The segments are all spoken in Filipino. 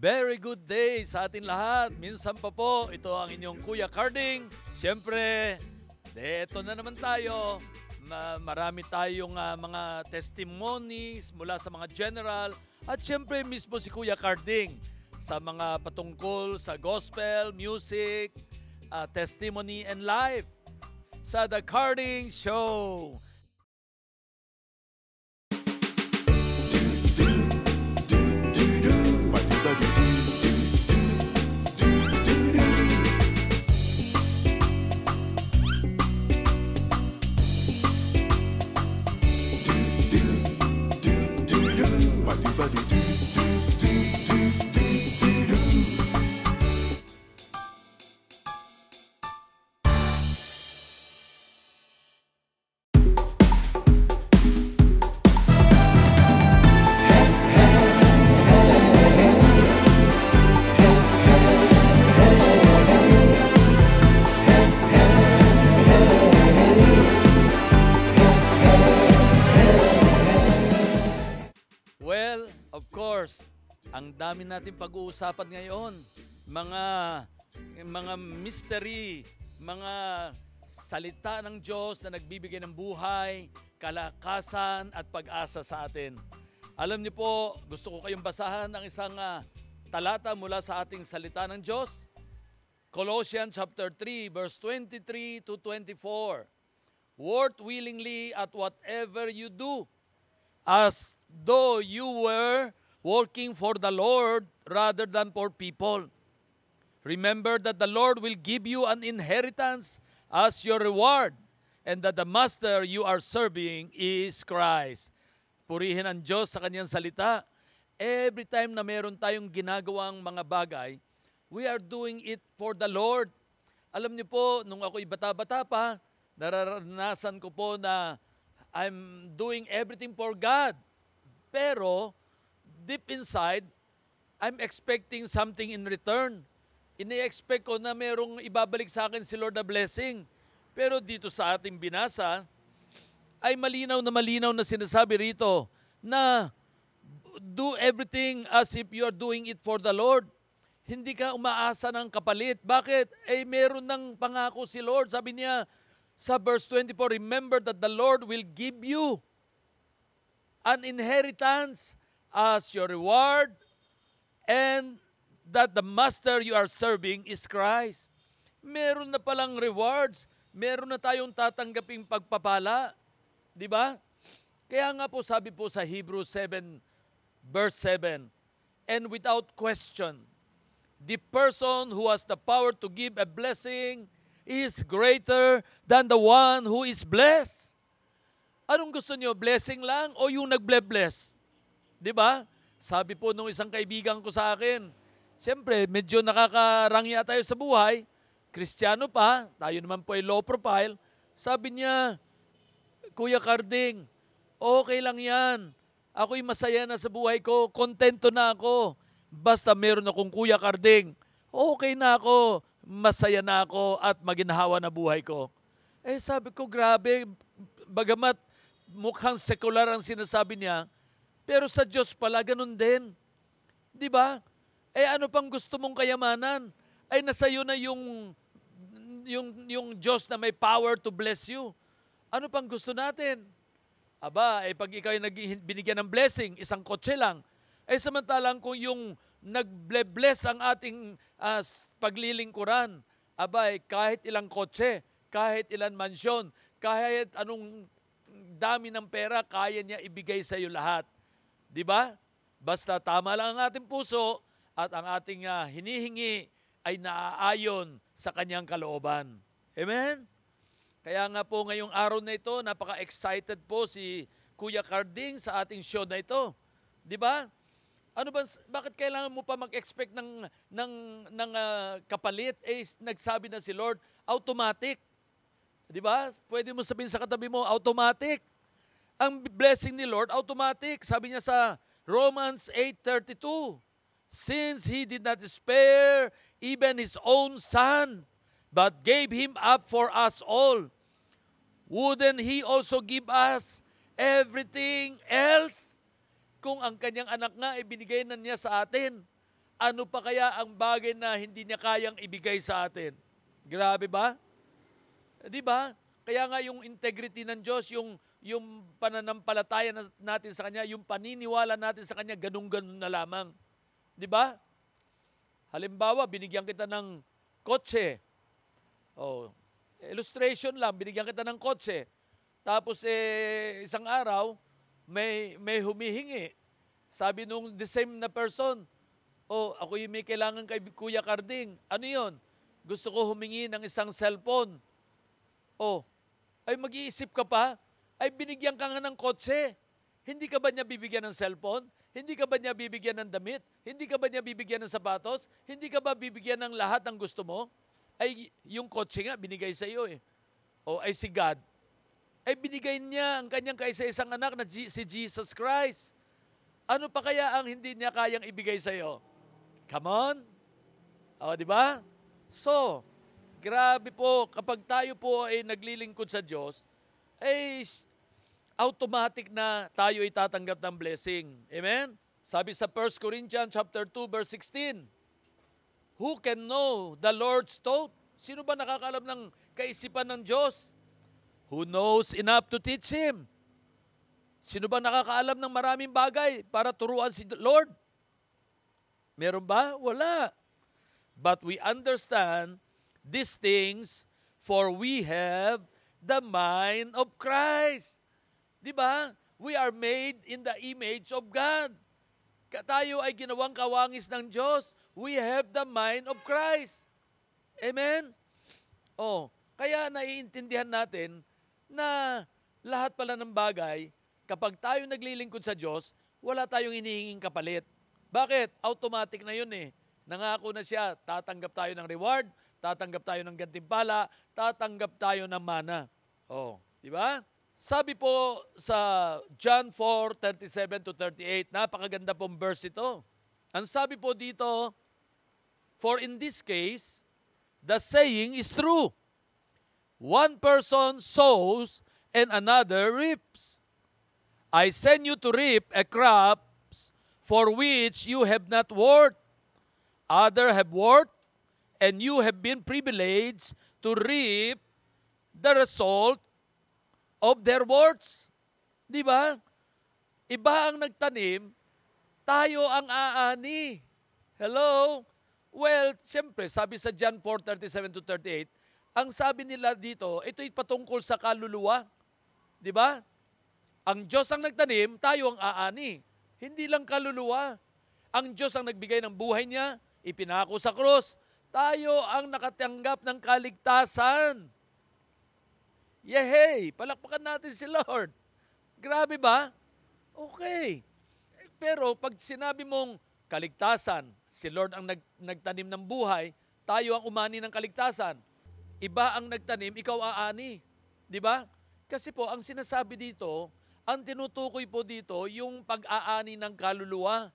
Very good day sa atin lahat. Minsan pa po, ito ang inyong Kuya Carding. Siyempre, eto na naman tayo. Ma- marami tayong ah, mga testimonies mula sa mga general. At siyempre, mismo si Kuya Carding sa mga patungkol sa gospel, music, ah, testimony, and life sa The Carding Show. Ang dami natin pag-uusapan ngayon. Mga mga mystery, mga salita ng Diyos na nagbibigay ng buhay, kalakasan at pag-asa sa atin. Alam niyo po, gusto ko kayong basahan ng isang ah, talata mula sa ating salita ng Diyos. Colossians chapter 3 verse 23 to 24. Work willingly at whatever you do as though you were working for the Lord rather than for people. Remember that the Lord will give you an inheritance as your reward, and that the master you are serving is Christ. Purihin ang Diyos sa kanyang salita. Every time na meron tayong ginagawang mga bagay, we are doing it for the Lord. Alam niyo po, nung ako'y bata-bata pa, nararanasan ko po na I'm doing everything for God. Pero, deep inside, I'm expecting something in return. Ini-expect ko na merong ibabalik sa akin si Lord na blessing. Pero dito sa ating binasa, ay malinaw na malinaw na sinasabi rito na do everything as if you are doing it for the Lord. Hindi ka umaasa ng kapalit. Bakit? Eh meron ng pangako si Lord. Sabi niya sa verse 24, Remember that the Lord will give you an inheritance as your reward and that the master you are serving is Christ. Meron na palang rewards. Meron na tayong tatanggaping pagpapala. Di ba? Kaya nga po sabi po sa Hebrews 7 verse 7, And without question, the person who has the power to give a blessing is greater than the one who is blessed. Anong gusto niyo? Blessing lang o yung nagble-bless? Di ba? Sabi po nung isang kaibigan ko sa akin, Siyempre, medyo nakakarangya tayo sa buhay. Kristiyano pa, tayo naman po ay low profile. Sabi niya, Kuya Carding, okay lang yan. Ako'y masaya na sa buhay ko, kontento na ako. Basta meron akong Kuya Carding, okay na ako, masaya na ako at maginhawa na buhay ko. Eh sabi ko, grabe, bagamat mukhang sekular ang sinasabi niya, pero sa Diyos pala ganun din. Di ba? Eh ano pang gusto mong kayamanan? Ay nasa iyo na yung yung yung Diyos na may power to bless you. Ano pang gusto natin? Aba, eh pag ikaw nag- binigyan ng blessing, isang kotse lang. Eh samantalang kung yung nag-bless ang ating s- paglilingkuran, aba, eh, kahit ilang kotse, kahit ilang mansyon, kahit anong dami ng pera, kaya niya ibigay sa iyo lahat. Di ba? Basta tama lang ang ating puso at ang ating ah, hinihingi ay naaayon sa kanyang kalooban. Amen? Kaya nga po ngayong araw na ito, napaka-excited po si Kuya Carding sa ating show na ito. Di ba? Ano ba, bakit kailangan mo pa mag-expect ng, ng, ng ah, kapalit? Eh, nagsabi na si Lord, automatic. Di ba? Pwede mo sabihin sa katabi mo, automatic. Ang blessing ni Lord, automatic. Sabi niya sa Romans 8.32, Since He did not spare even His own Son, but gave Him up for us all, wouldn't He also give us everything else? Kung ang kanyang anak nga ibinigay na niya sa atin, ano pa kaya ang bagay na hindi niya kayang ibigay sa atin? Grabe ba? Di ba? Kaya nga yung integrity ng Diyos, yung, yung pananampalataya na- natin sa Kanya, yung paniniwala natin sa Kanya, ganun-ganun na lamang. Di ba? Halimbawa, binigyan kita ng kotse. Oh, illustration lang, binigyan kita ng kotse. Tapos eh, isang araw, may, may humihingi. Sabi nung the same na person, oh, ako yung may kailangan kay Kuya Carding. Ano yon? Gusto ko humingi ng isang cellphone. Oh, ay mag-iisip ka pa? Ay binigyan ka nga ng kotse. Hindi ka ba niya bibigyan ng cellphone? Hindi ka ba niya bibigyan ng damit? Hindi ka ba niya bibigyan ng sapatos? Hindi ka ba bibigyan ng lahat ng gusto mo? Ay yung kotse nga binigay sa iyo eh. O ay si God. Ay binigay niya ang kanyang kaisa-isang anak na G- si Jesus Christ. Ano pa kaya ang hindi niya kayang ibigay sa iyo? Come on. O, di ba? So, grabe po, kapag tayo po ay naglilingkod sa Diyos, ay automatic na tayo ay tatanggap ng blessing. Amen? Sabi sa 1 Corinthians chapter 2 verse 16, Who can know the Lord's thought? Sino ba nakakalam ng kaisipan ng Diyos? Who knows enough to teach Him? Sino ba nakakaalam ng maraming bagay para turuan si Lord? Meron ba? Wala. But we understand these things for we have the mind of Christ. Di ba? We are made in the image of God. Tayo ay ginawang kawangis ng Diyos. We have the mind of Christ. Amen? Oh, kaya naiintindihan natin na lahat pala ng bagay, kapag tayo naglilingkod sa Diyos, wala tayong hinihinging kapalit. Bakit? Automatic na yun eh. Nangako na siya, tatanggap tayo ng reward, tatanggap tayo ng gantimpala, tatanggap tayo ng mana. Oh, di ba? Sabi po sa John 4, 37 to 38, napakaganda pong verse ito. Ang sabi po dito, For in this case, the saying is true. One person sows and another reaps. I send you to reap a crop for which you have not worked. Other have worked, and you have been privileged to reap the result of their words. Di ba? Iba ang nagtanim, tayo ang aani. Hello? Well, siyempre, sabi sa John 4:37 to 38, ang sabi nila dito, ito'y patungkol sa kaluluwa. Di ba? Ang Diyos ang nagtanim, tayo ang aani. Hindi lang kaluluwa. Ang Diyos ang nagbigay ng buhay niya, ipinako sa krus. Tayo ang nakatanggap ng kaligtasan. Yehey! Palakpakan natin si Lord. Grabe ba? Okay. Pero pag sinabi mong kaligtasan, si Lord ang nag, nagtanim ng buhay, tayo ang umani ng kaligtasan. Iba ang nagtanim, ikaw aani. Di ba? Kasi po, ang sinasabi dito, ang tinutukoy po dito, yung pag-aani ng kaluluwa.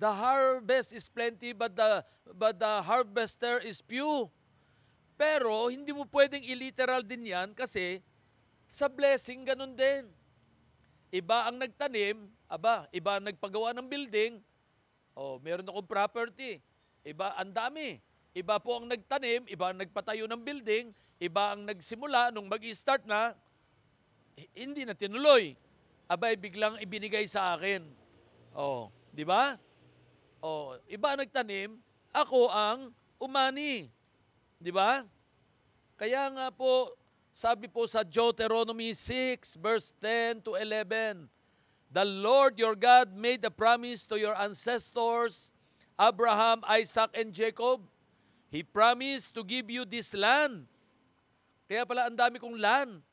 The harvest is plenty, but the, but the harvester is few. Pero hindi mo pwedeng iliteral din yan kasi sa blessing ganun din. Iba ang nagtanim, aba, iba ang nagpagawa ng building, oh, meron akong property. Iba, ang dami. Iba po ang nagtanim, iba ang nagpatayo ng building, iba ang nagsimula nung mag-start na, h- hindi na tinuloy. Abay, biglang ibinigay sa akin. Oh, di ba? Oh, iba nagtanim, ako ang umani. Di ba? Kaya nga po, sabi po sa Deuteronomy 6, verse 10 to 11, The Lord your God made a promise to your ancestors, Abraham, Isaac, and Jacob. He promised to give you this land. Kaya pala ang dami kong land.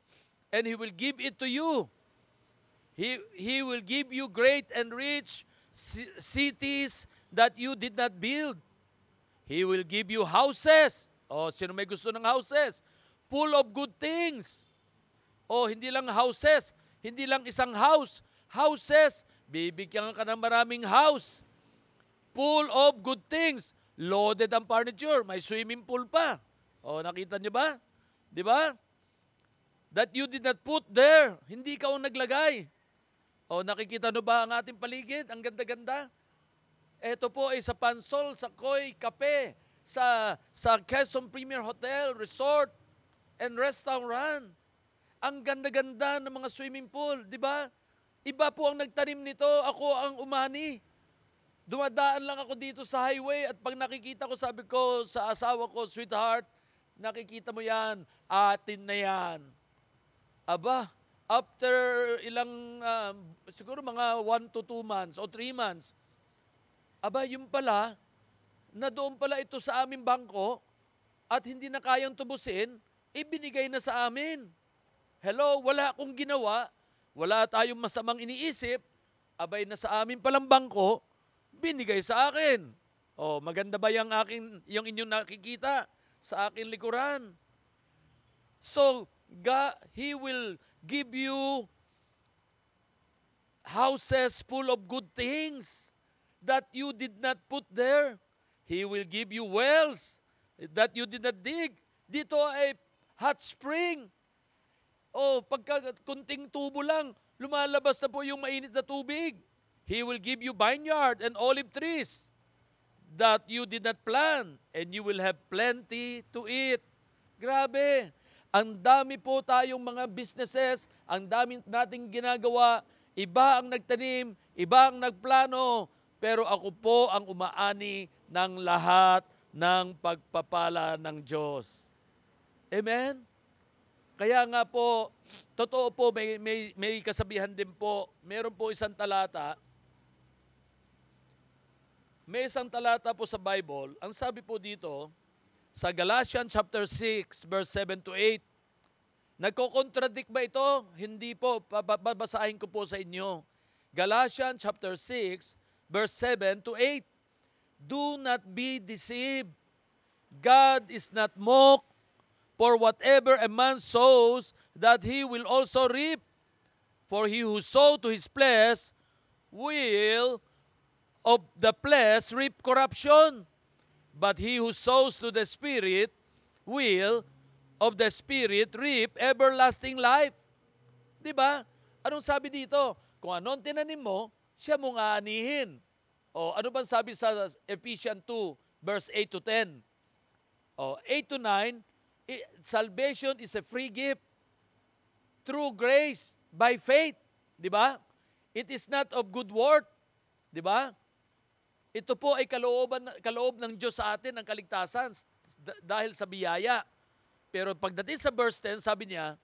And He will give it to you. He, he will give you great and rich ci- cities that you did not build. He will give you houses. O, sino may gusto ng houses? Full of good things. O, hindi lang houses. Hindi lang isang house. Houses. Bibigyan ka ng maraming house. Full of good things. Loaded ang furniture. May swimming pool pa. O, nakita niyo ba? Di ba? That you did not put there. Hindi ka ang naglagay. O, nakikita nyo ba ang ating paligid? Ang ganda-ganda. Ito po ay sa Pansol, sa Koy, Kape, sa, sa Quezon Premier Hotel, Resort, and Restaurant. Ang ganda-ganda ng mga swimming pool, di ba? Iba po ang nagtanim nito, ako ang umani. Dumadaan lang ako dito sa highway at pag nakikita ko, sabi ko sa asawa ko, sweetheart, nakikita mo yan, atin na yan. Aba, after ilang, uh, siguro mga 1 to 2 months o 3 months, aba, yung pala, na doon pala ito sa aming bangko at hindi na kayang tubusin, ibinigay na sa amin. Hello, wala akong ginawa, wala tayong masamang iniisip, abay na sa amin palang bangko, binigay sa akin. Oh, maganda ba yung aking yung inyong nakikita sa akin likuran? So, God, He will give you houses full of good things that you did not put there. He will give you wells that you did not dig. Dito ay hot spring. Oh, pagka kunting tubo lang, lumalabas na po yung mainit na tubig. He will give you vineyard and olive trees that you did not plant, and you will have plenty to eat. Grabe! Ang dami po tayong mga businesses, ang dami nating ginagawa, iba ang nagtanim, iba ang nagplano, pero ako po ang umaani ng lahat ng pagpapala ng Diyos. Amen? Kaya nga po, totoo po, may, may, may kasabihan din po, meron po isang talata, may isang talata po sa Bible, ang sabi po dito, sa Galatians chapter 6, verse 7 to 8, Nagko-contradict ba ito? Hindi po. Babasahin ko po sa inyo. Galatians chapter 6, verse 7 to 8. Do not be deceived. God is not mocked. For whatever a man sows, that he will also reap. For he who sow to his flesh will of the flesh reap corruption, but he who sows to the Spirit will of the Spirit reap everlasting life. Di ba? Anong sabi dito? Kung anong tinanim mo, siya mong aanihin. O ano bang sabi sa Ephesians 2, verse 8 to 10? O 8 to 9, salvation is a free gift through grace by faith. Di ba? It is not of good work. Di ba? Ito po ay kalooban, kaloob ng Diyos sa atin ang kaligtasan dahil sa biyaya. Pero pagdating sa verse 10, sabi niya,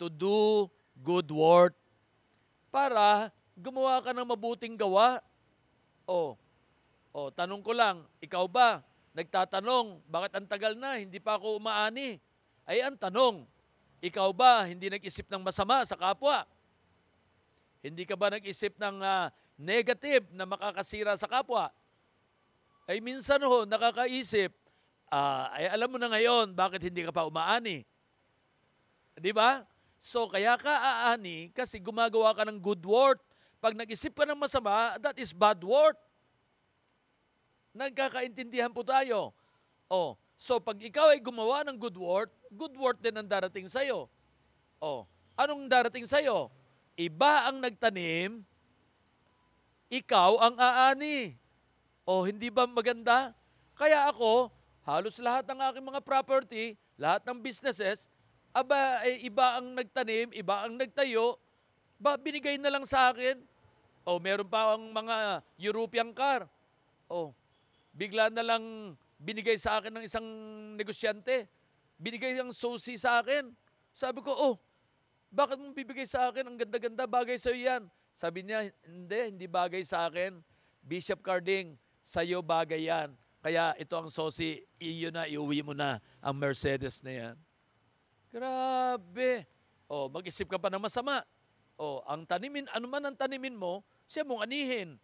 to do good work para gumawa ka ng mabuting gawa. O, o tanong ko lang, ikaw ba, nagtatanong, bakit ang tagal na, hindi pa ako umaani? Ay, ang tanong, ikaw ba hindi nag-isip ng masama sa kapwa? Hindi ka ba nag-isip ng uh, negative na makakasira sa kapwa, ay minsan ho, nakakaisip, uh, ay alam mo na ngayon, bakit hindi ka pa umaani? Di ba? So, kaya ka aani kasi gumagawa ka ng good work. Pag nag-isip ka ng masama, that is bad work. Nagkakaintindihan po tayo. Oh, so pag ikaw ay gumawa ng good work, good work din ang darating sa'yo. Oh, anong darating sa'yo? Iba ang nagtanim, ikaw ang aani. O hindi ba maganda? Kaya ako, halos lahat ng aking mga property, lahat ng businesses, aba, eh, iba ang nagtanim, iba ang nagtayo, ba binigay na lang sa akin. O meron pa ang mga European car. O bigla na lang binigay sa akin ng isang negosyante. Binigay ang susi sa akin. Sabi ko, oh, bakit mo bibigay sa akin? Ang ganda-ganda, bagay sa'yo yan. Sabi niya, hindi, hindi bagay sa akin. Bishop Carding, sa'yo bagay yan. Kaya ito ang sosi, iyo na, iuwi mo na ang Mercedes na yan. Grabe. O, mag-isip ka pa ng masama. O, ang tanimin, ano man ang tanimin mo, siya mong anihin.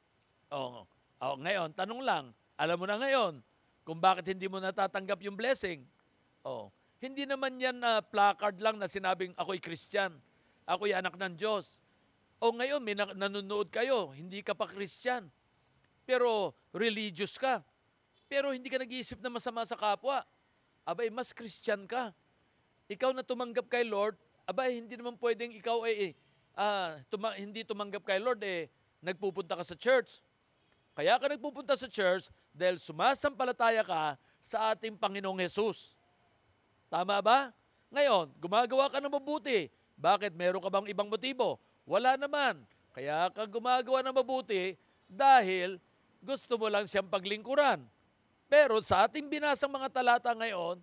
O, o ngayon, tanong lang, alam mo na ngayon, kung bakit hindi mo natatanggap yung blessing. O, hindi naman yan na uh, placard lang na sinabing ako'y Christian. Ako'y anak ng Diyos. O ngayon, may nanonood kayo, hindi ka pa Christian. Pero religious ka. Pero hindi ka nag-iisip na masama sa kapwa. Abay, mas Christian ka. Ikaw na tumanggap kay Lord, abay, hindi naman pwedeng ikaw ay, ah, tuma- hindi tumanggap kay Lord, eh, nagpupunta ka sa church. Kaya ka nagpupunta sa church dahil sumasampalataya ka sa ating Panginoong Hesus. Tama ba? Ngayon, gumagawa ka ng mabuti. Bakit? Meron ka bang ibang motibo? Wala naman. Kaya ka gumagawa ng mabuti dahil gusto mo lang siyang paglingkuran. Pero sa ating binasang mga talata ngayon,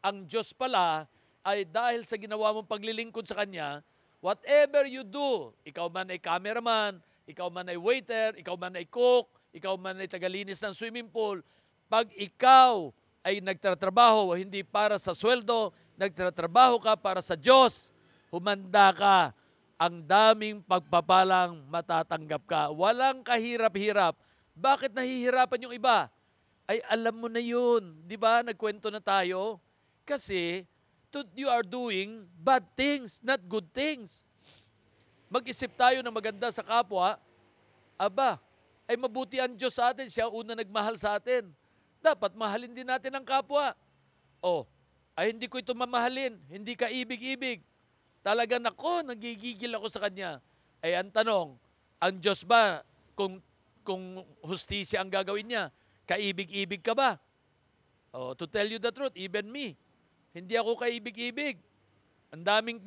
ang Diyos pala ay dahil sa ginawa mong paglilingkod sa Kanya, whatever you do, ikaw man ay cameraman, ikaw man ay waiter, ikaw man ay cook, ikaw man ay tagalinis ng swimming pool, pag ikaw ay nagtatrabaho hindi para sa sweldo, nagtatrabaho ka para sa Diyos, humanda ka, ang daming pagpapalang matatanggap ka. Walang kahirap-hirap. Bakit nahihirapan yung iba? Ay alam mo na yun. Di ba? Nagkwento na tayo. Kasi to, you are doing bad things, not good things. Mag-isip tayo na maganda sa kapwa. Aba, ay mabuti ang Diyos sa atin. Siya una nagmahal sa atin. Dapat mahalin din natin ang kapwa. Oh, ay hindi ko ito mamahalin. Hindi ka ibig-ibig. Talaga nako, nagigigil ako sa kanya. Ay ang tanong, ang Diyos ba, kung, kung hustisya ang gagawin niya, kaibig-ibig ka ba? Oh, to tell you the truth, even me, hindi ako kaibig-ibig. Ang daming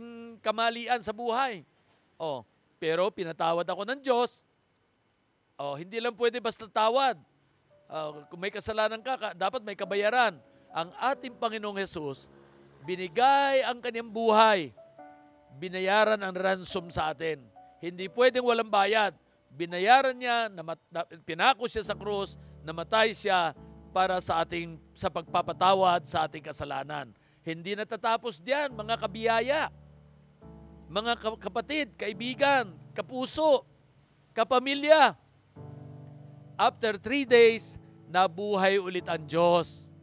kamalian sa buhay. Oh, pero pinatawad ako ng Diyos. Oh, hindi lang pwede basta tawad. Uh, kung may kasalanan ka, dapat may kabayaran. Ang ating Panginoong Hesus, binigay ang kanyang buhay. Binayaran ang ransom sa atin. Hindi pwedeng walang bayad. Binayaran niya, na, na, pinako siya sa krus, namatay siya para sa ating sa pagpapatawad sa ating kasalanan. Hindi natatapos diyan, mga kabiyaya. Mga kapatid, kaibigan, kapuso, kapamilya, After three days, nabuhay ulit ang Diyos.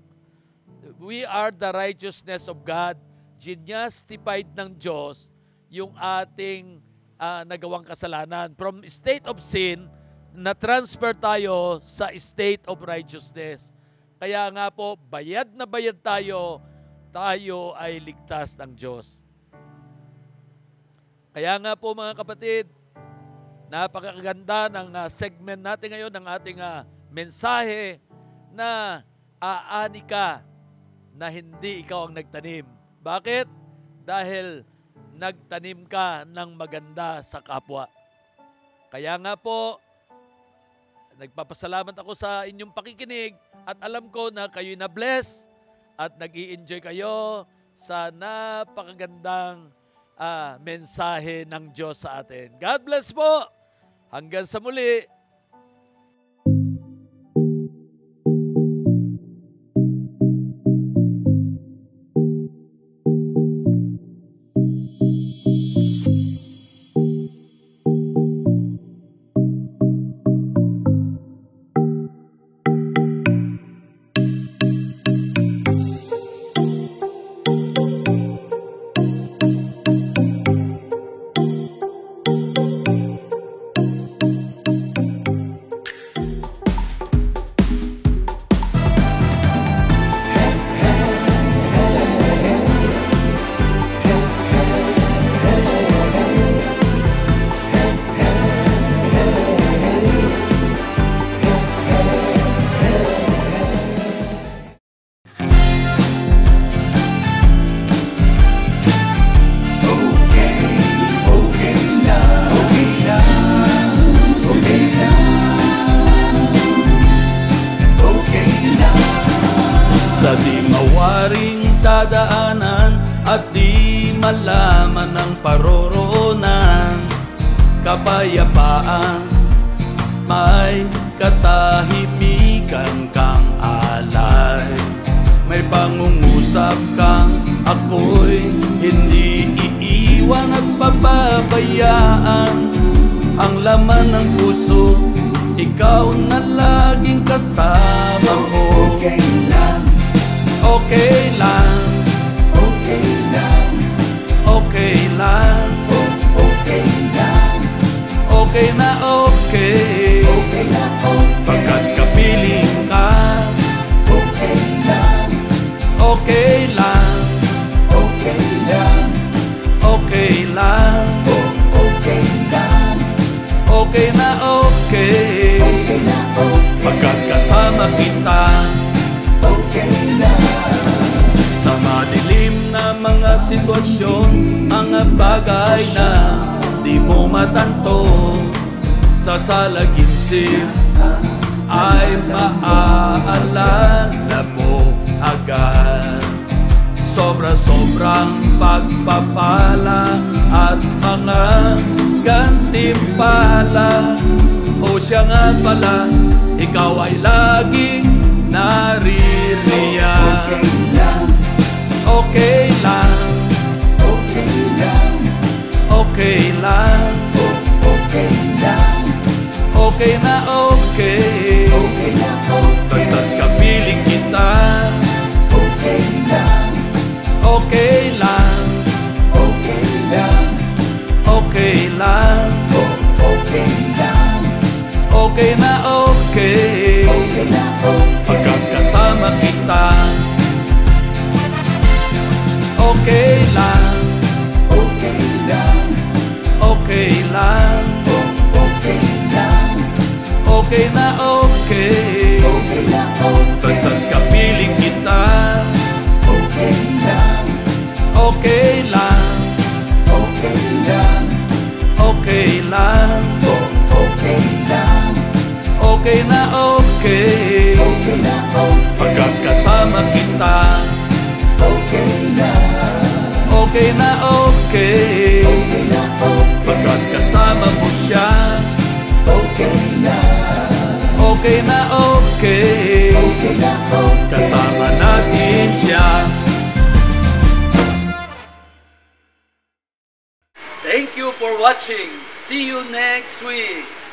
We are the righteousness of God. Ginustified ng Diyos yung ating uh, nagawang kasalanan. From state of sin, na-transfer tayo sa state of righteousness. Kaya nga po, bayad na bayad tayo, tayo ay ligtas ng Diyos. Kaya nga po mga kapatid, Napakaganda ng uh, segment natin ngayon, ng ating uh, mensahe na aani ka na hindi ikaw ang nagtanim. Bakit? Dahil nagtanim ka ng maganda sa kapwa. Kaya nga po, nagpapasalamat ako sa inyong pakikinig at alam ko na kayo na bless at nag enjoy kayo sa napakagandang uh, mensahe ng Diyos sa atin. God bless po! Hanggang sa muli! Kapayapaan May katahimikan kang alay. May pangungusap kang ako'y hindi iiwan at pababayaan Ang laman ng puso, ikaw na laging kasama ko. Okay lang. Okay lang okay na okay. Okay na okay. Pagkat kapiling ka. Okay lang Okay lang. Okay lang Okay lang. Oh, Okay lang Okay na okay. Okay na okay. Kasama kita. Okay lang Sa madilim na mga sitwasyon Mga bagay na di mo matanto Sa salaginsip ay maaalala mo agad. Sobra-sobrang pagpapala at mga gantimpala. O siya nga pala, ikaw ay laging naririyan. Okay Okay okay lang. Okay lang Okay na okay. Okay lang okay Basta't kapiling kita. Okay lang. Okay lang, okay lang okay. Lang okay lang Okay na okay okay lang okay Pagkakasama kita. Okay lang Okay na okay. Okay lang okay. Pagkat kasama mo siya. Okay lang Okay na okay. Okay lang okay. Kasama natin siya. Thank you for watching. See you next week.